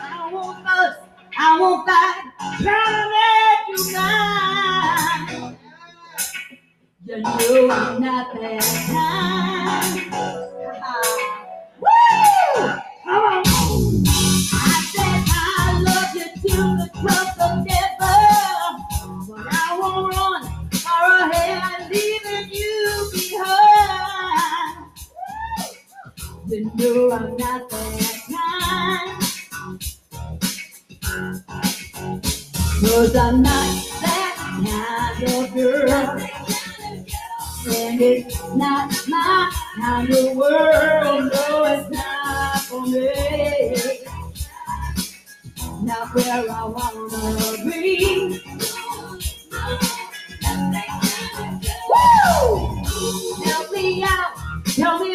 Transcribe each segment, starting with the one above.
I won't I won't fight, to make you mine. You know I'm not that kind. I said I love you the cross of but I won't run far ahead, leaving you behind. You know I'm not that kind. Cause I'm not that kind of girl. And it's not my kind of world. No, it's not for me. Not where I wanna be. Woo! Help me out. Tell me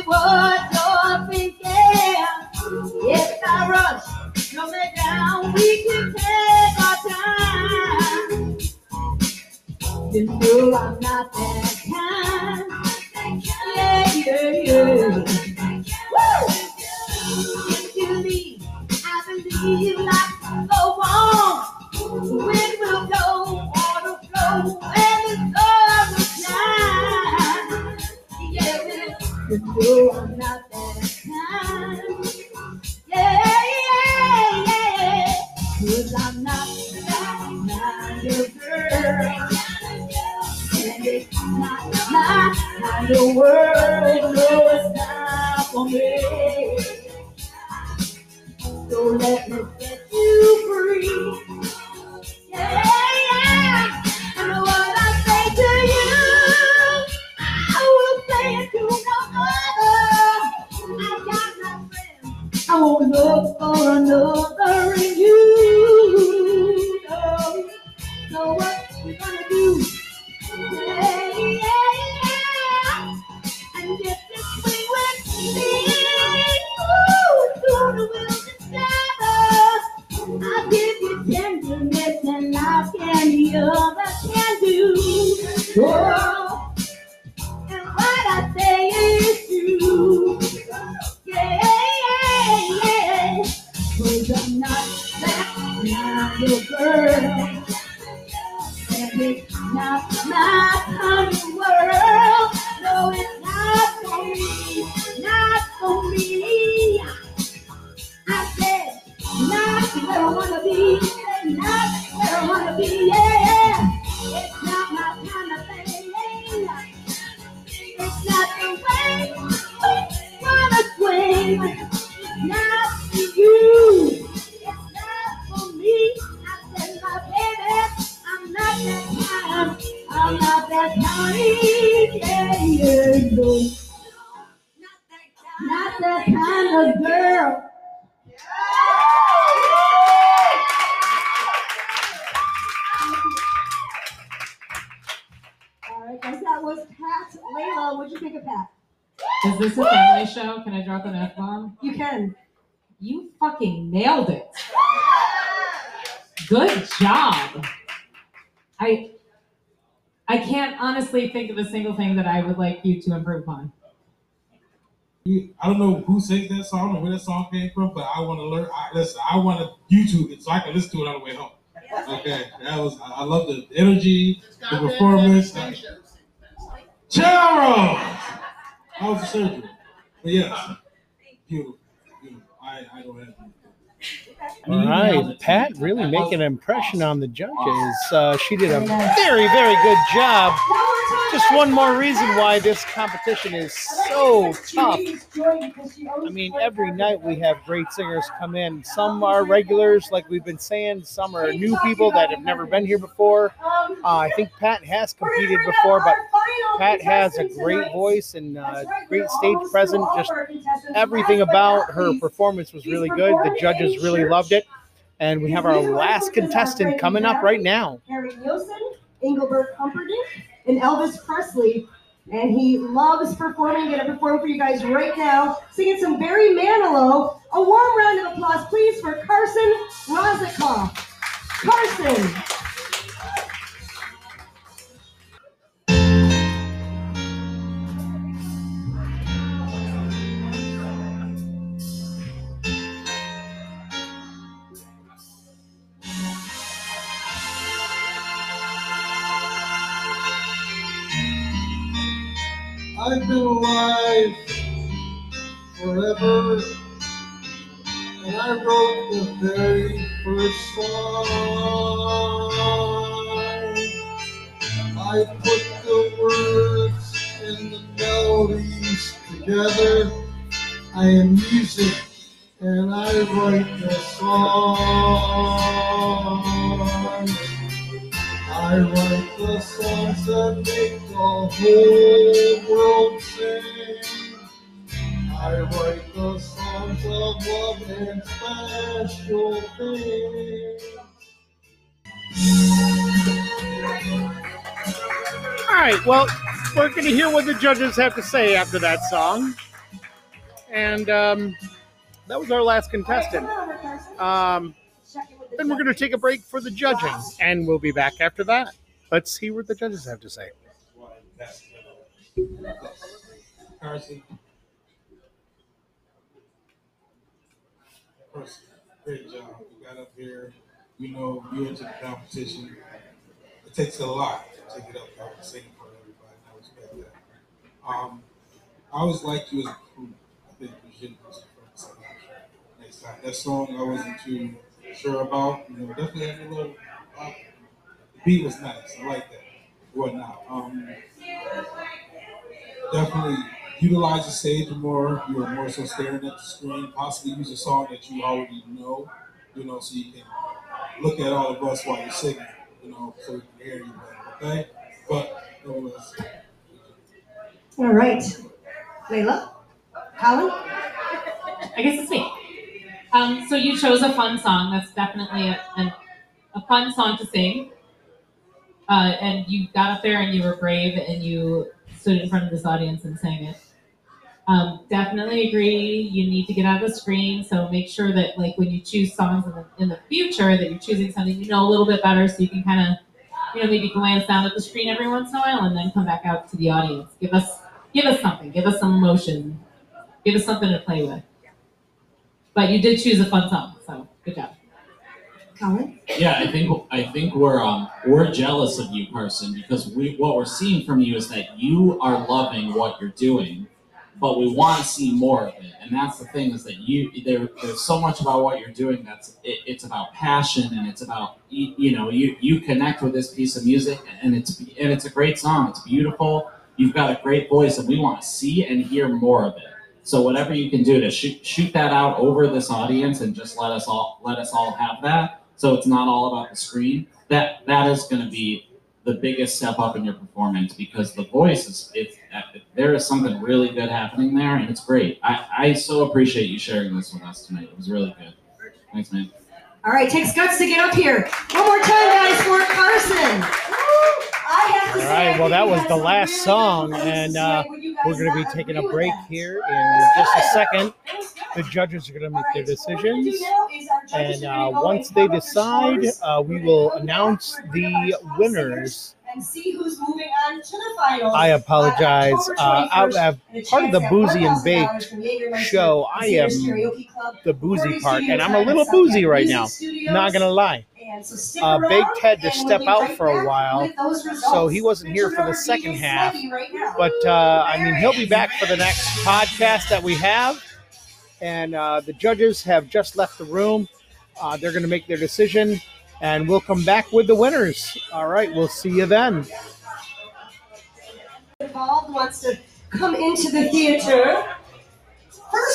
Thank you. Any other can do. Oh, and what I say is true. Yeah, yeah, I'm not that kind of girl. And it's not my kind of world. No, it's not for me. Not for me. I said, not where I wanna be, not where I wanna be, yeah. It's not my kind of thing. It's not the way we wanna swing. Not for you. It's not for me. I said, my baby, I'm not that kind. I'm not that kind. Yeah, yeah, no. Not that kind of girl. All right, guys, that was Pat Layla. What'd you think of Pat? Is this a family show? Can I drop an F bomb? You can. You fucking nailed it. Good job. I I can't honestly think of a single thing that I would like you to improve on. I don't know who sings that song or where that song came from, but I want to learn. I, listen, I want to YouTube it so I can listen to it on the way home. Okay, that was. I I love the energy, the performance. Charles, how was the surgery? But yes, beautiful, beautiful. I, I don't have. All right, Pat really making an impression on the judges. Uh, she did a very, very good job. Just one more reason why this competition is so tough. I mean, every night we have great singers come in. Some are regulars, like we've been saying. Some are new people that have never been here before. Uh, I think Pat has competed before, but Pat has a great voice and uh, great stage presence. Just everything about her performance was really good. The judges really loved it. And we have our last contestant coming up right now. Harry Nilsson, Engelbert Humperdinck, and Elvis Presley. And he loves performing. Gonna perform for you guys right now, singing some Barry Manilow. A warm round of applause, please, for Carson Rozikoff. Carson. I've been alive forever. And I wrote the very first song. I put the words and the melodies together. I am music and I write the songs. I write the songs that make the whole world sing. I write the songs of love and special things. All right, well, we're going to hear what the judges have to say after that song. And um, that was our last contestant. Um, then we're going to take a break for the judging, and we'll be back after that. Let's see what the judges have to say. Carson. Carson, great job. You got up here. We know you into the competition. It takes a lot to take it up there and sing for everybody. I respect that. Um, I always liked you as a crew. I think you should do some next time. That song I wasn't too sure about. You know, definitely had a little. Uh, the beat was nice. I like that. Whatnot. Um, definitely utilize the stage more. You are more so staring at the screen. Possibly use a song that you already know, you know, so you can look at all of us while you're singing, you know, so we can hear you better, okay? But nevertheless, All right. Layla? Colin? I guess it's me. Um, so you chose a fun song. That's definitely a, an, a fun song to sing. Uh, and you got up there and you were brave and you stood in front of this audience and sang it. Um, definitely agree. You need to get out of the screen. So make sure that, like, when you choose songs in the, in the future, that you're choosing something you know a little bit better, so you can kind of, you know, maybe glance down at the screen every once in a while and then come back out to the audience. Give us, give us something. Give us some emotion. Give us something to play with. But you did choose a fun song, so good job. Colin? Yeah, I think I think we're um we're jealous of you, Carson, because we what we're seeing from you is that you are loving what you're doing, but we want to see more of it. And that's the thing is that you there there's so much about what you're doing that's it, it's about passion and it's about you, you know you you connect with this piece of music and it's and it's a great song. It's beautiful. You've got a great voice, and we want to see and hear more of it. So whatever you can do to shoot shoot that out over this audience and just let us all let us all have that. So it's not all about the screen. That that is going to be the biggest step up in your performance because the voice is it's there is something really good happening there and it's great. I, I so appreciate you sharing this with us tonight. It was really good. Thanks, man. All right, takes guts to get up here. One more time, guys, for Carson. I have to All right, well, that was the last song, good things to and uh, Would you guys we're going to be taking a break here in just a second. It was good. The judges are going to make their right, so what we're gonna do decisions. now is our judges And uh, once they count up their decide, uh, we will announce back, we're gonna the bring up our top winners. And see who's moving on to the finals. I apologize. Uh, I 21st, have part of the Boozy and Baked show. I am Singers Karaoke Club, the boozy part, and I'm a little boozy right now. Not gonna lie. So Uh, Baked had to step out for a while, so he wasn't here for the second half. Right. But uh, I mean, he'll be back for the next podcast that we have. And uh, the judges have just left the room. Uh, they're going to make their decision, and we'll come back with the winners. All right, we'll see you then. involved wants to come into the theater.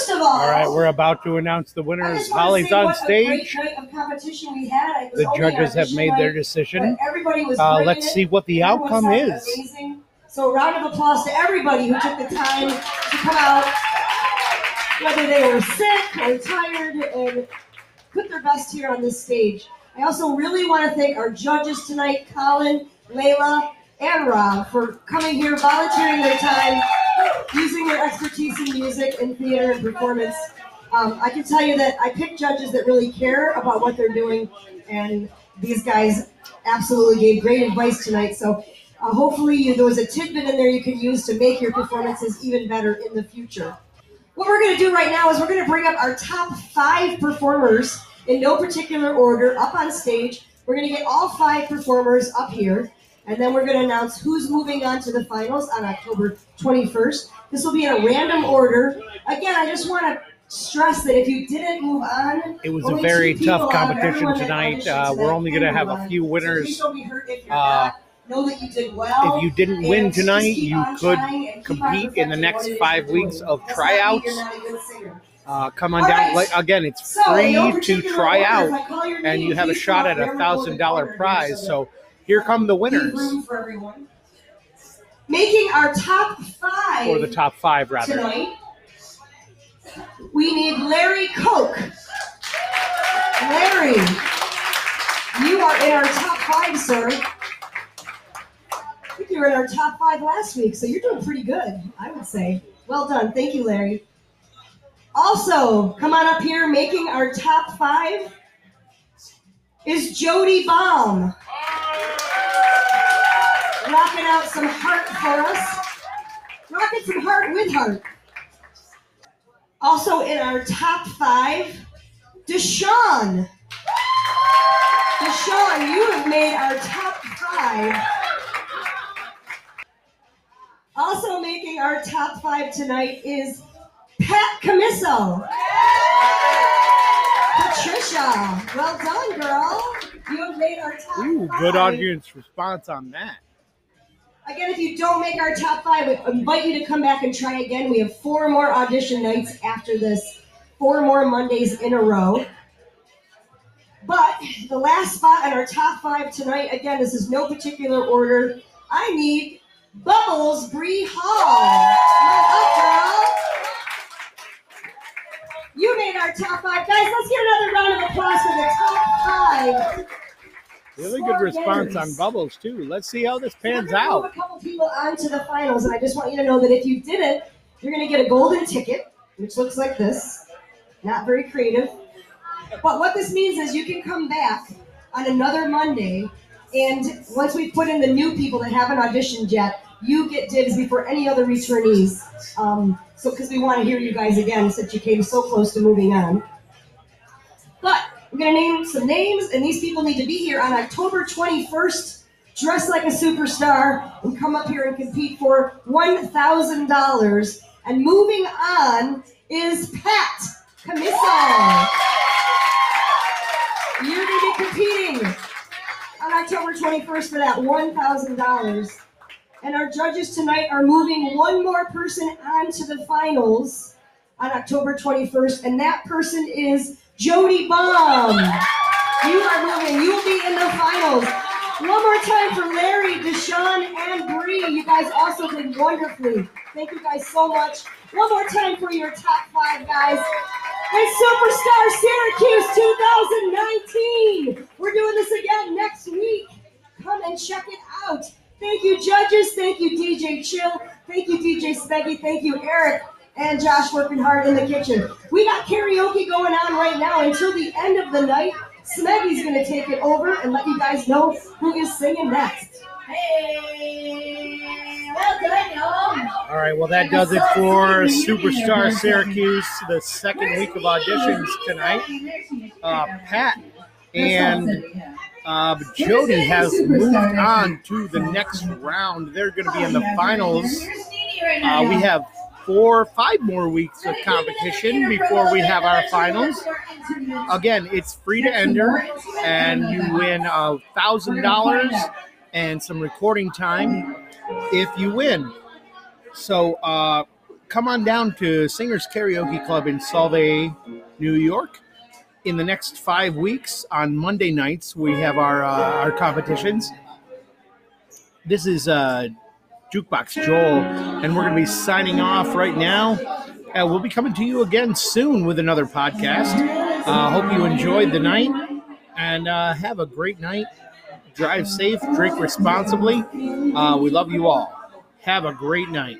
First of all, All right, we're about to announce the winners. Holly's on what a great stage. competition we had. It was The judges have made their decision. Everybody was Uh, let's see what the outcome is. Amazing. So, a round of applause to everybody who took the time to come out, whether they were sick or tired, and put their best here on this stage. I also really want to thank our judges tonight, Colin, Layla, and Rob, for coming here, volunteering their time, using your expertise in music and theater and performance. Um, I can tell you that I pick judges that really care about what they're doing, and these guys absolutely gave great advice tonight. So uh, hopefully you, there was a tidbit in there you can use to make your performances even better in the future. What we're going to do right now is we're going to bring up our top five performers in no particular order up on stage. We're going to get all five performers up here. And then we're going to announce who's moving on to the finals on October 21st. This will be in a random order. Again, I just want to stress that if you didn't move on, It was a very tough people out of competition tonight. Uh, we're only going to have a few winners. don't be hurt if you're Uh. Know that you did well. If you didn't win tonight, you could trying and keep on compete in the next what it is five weeks doing. of mean tryouts. you're not a good singer. Uh, come on All down. right. Again, it's So, free to try out, if I call your and you have a shot at a Everyone go in thousand dollar prize. so So here come the winners, room for everyone. Making our top five or the top five rather. tonight, we need Larry Koch. Larry, you are in our top five, sir. I think you were in our top five last week, so you're doing pretty good, I would say. Well done. Thank you, Larry. Also, come on up here, making our top five is Jody Baum. Rocking out some heart for us. Rocking some heart with heart. Also in our top five, Deshaun. Deshaun, you have made our top five. Also making our top five tonight is Pat Camiso. Patricia, well done, girl. You have made our top Ooh, five. good audience response on that. Again, if you don't make our top five, we invite you to come back and try again. We have four more audition nights after this, four more Mondays in a row. But the last spot in our top five tonight, again, this is no particular order. I need Bubbles Bree Hall. On. You made our top five. Guys, let's get another round of applause for the top five. Really good response on Bubbles too. Let's see how this pans move out. a couple people on to the finals, and I just want you to know that if you didn't, you're gonna get a golden ticket, which looks like this. Not very creative. But what this means is you can come back on another Monday, and once we put in the new people that haven't auditioned yet, you get dibs before any other returnees. Um, so, because we want to hear you guys again, since you came so close to moving on. I'm gonna name some names, and these people need to be here on October 21st, dressed like a superstar, and come up here and compete for $1,000. And moving on is Pat Camiso. You're gonna be competing on October 21st for that $1,000. And our judges tonight are moving one more person on to the finals on October 21st, and that person is Jody Baum. You are moving. You will be in the finals. One more time for Larry, Deshaun, and Bree. You guys also did wonderfully. Thank you guys so much. One more time for your top five guys. And Superstar Syracuse 2019. We're doing this again next week. Come and check it out. Thank you, judges. Thank you, DJ Chill. Thank you, DJ Speggy. Thank you, Eric and Josh working hard in the kitchen. We got karaoke going on right now until the end of the night. Smeggy's going to take it over and let you guys know who is singing next. Hey, well done. All right, well, that does it for Superstar Syracuse, the second week of auditions tonight. Uh, Pat and uh, Jody has moved on to the next round. They're going to be in the finals. Uh, we have four, five more weeks of competition before we have our finals. Again, it's free to enter, and you win a thousand dollars and some recording time if you win. So uh, come on down to Singers Karaoke Club in Solvay, New York. In the next five weeks, on Monday nights, we have our uh, our competitions. This is uh, Jukebox Joel, and we're going to be signing off right now. Uh, we'll be coming to you again soon with another podcast. Uh, hope you enjoyed the night and uh, have a great night. Drive safe, drink responsibly. Uh, we love you all. Have a great night.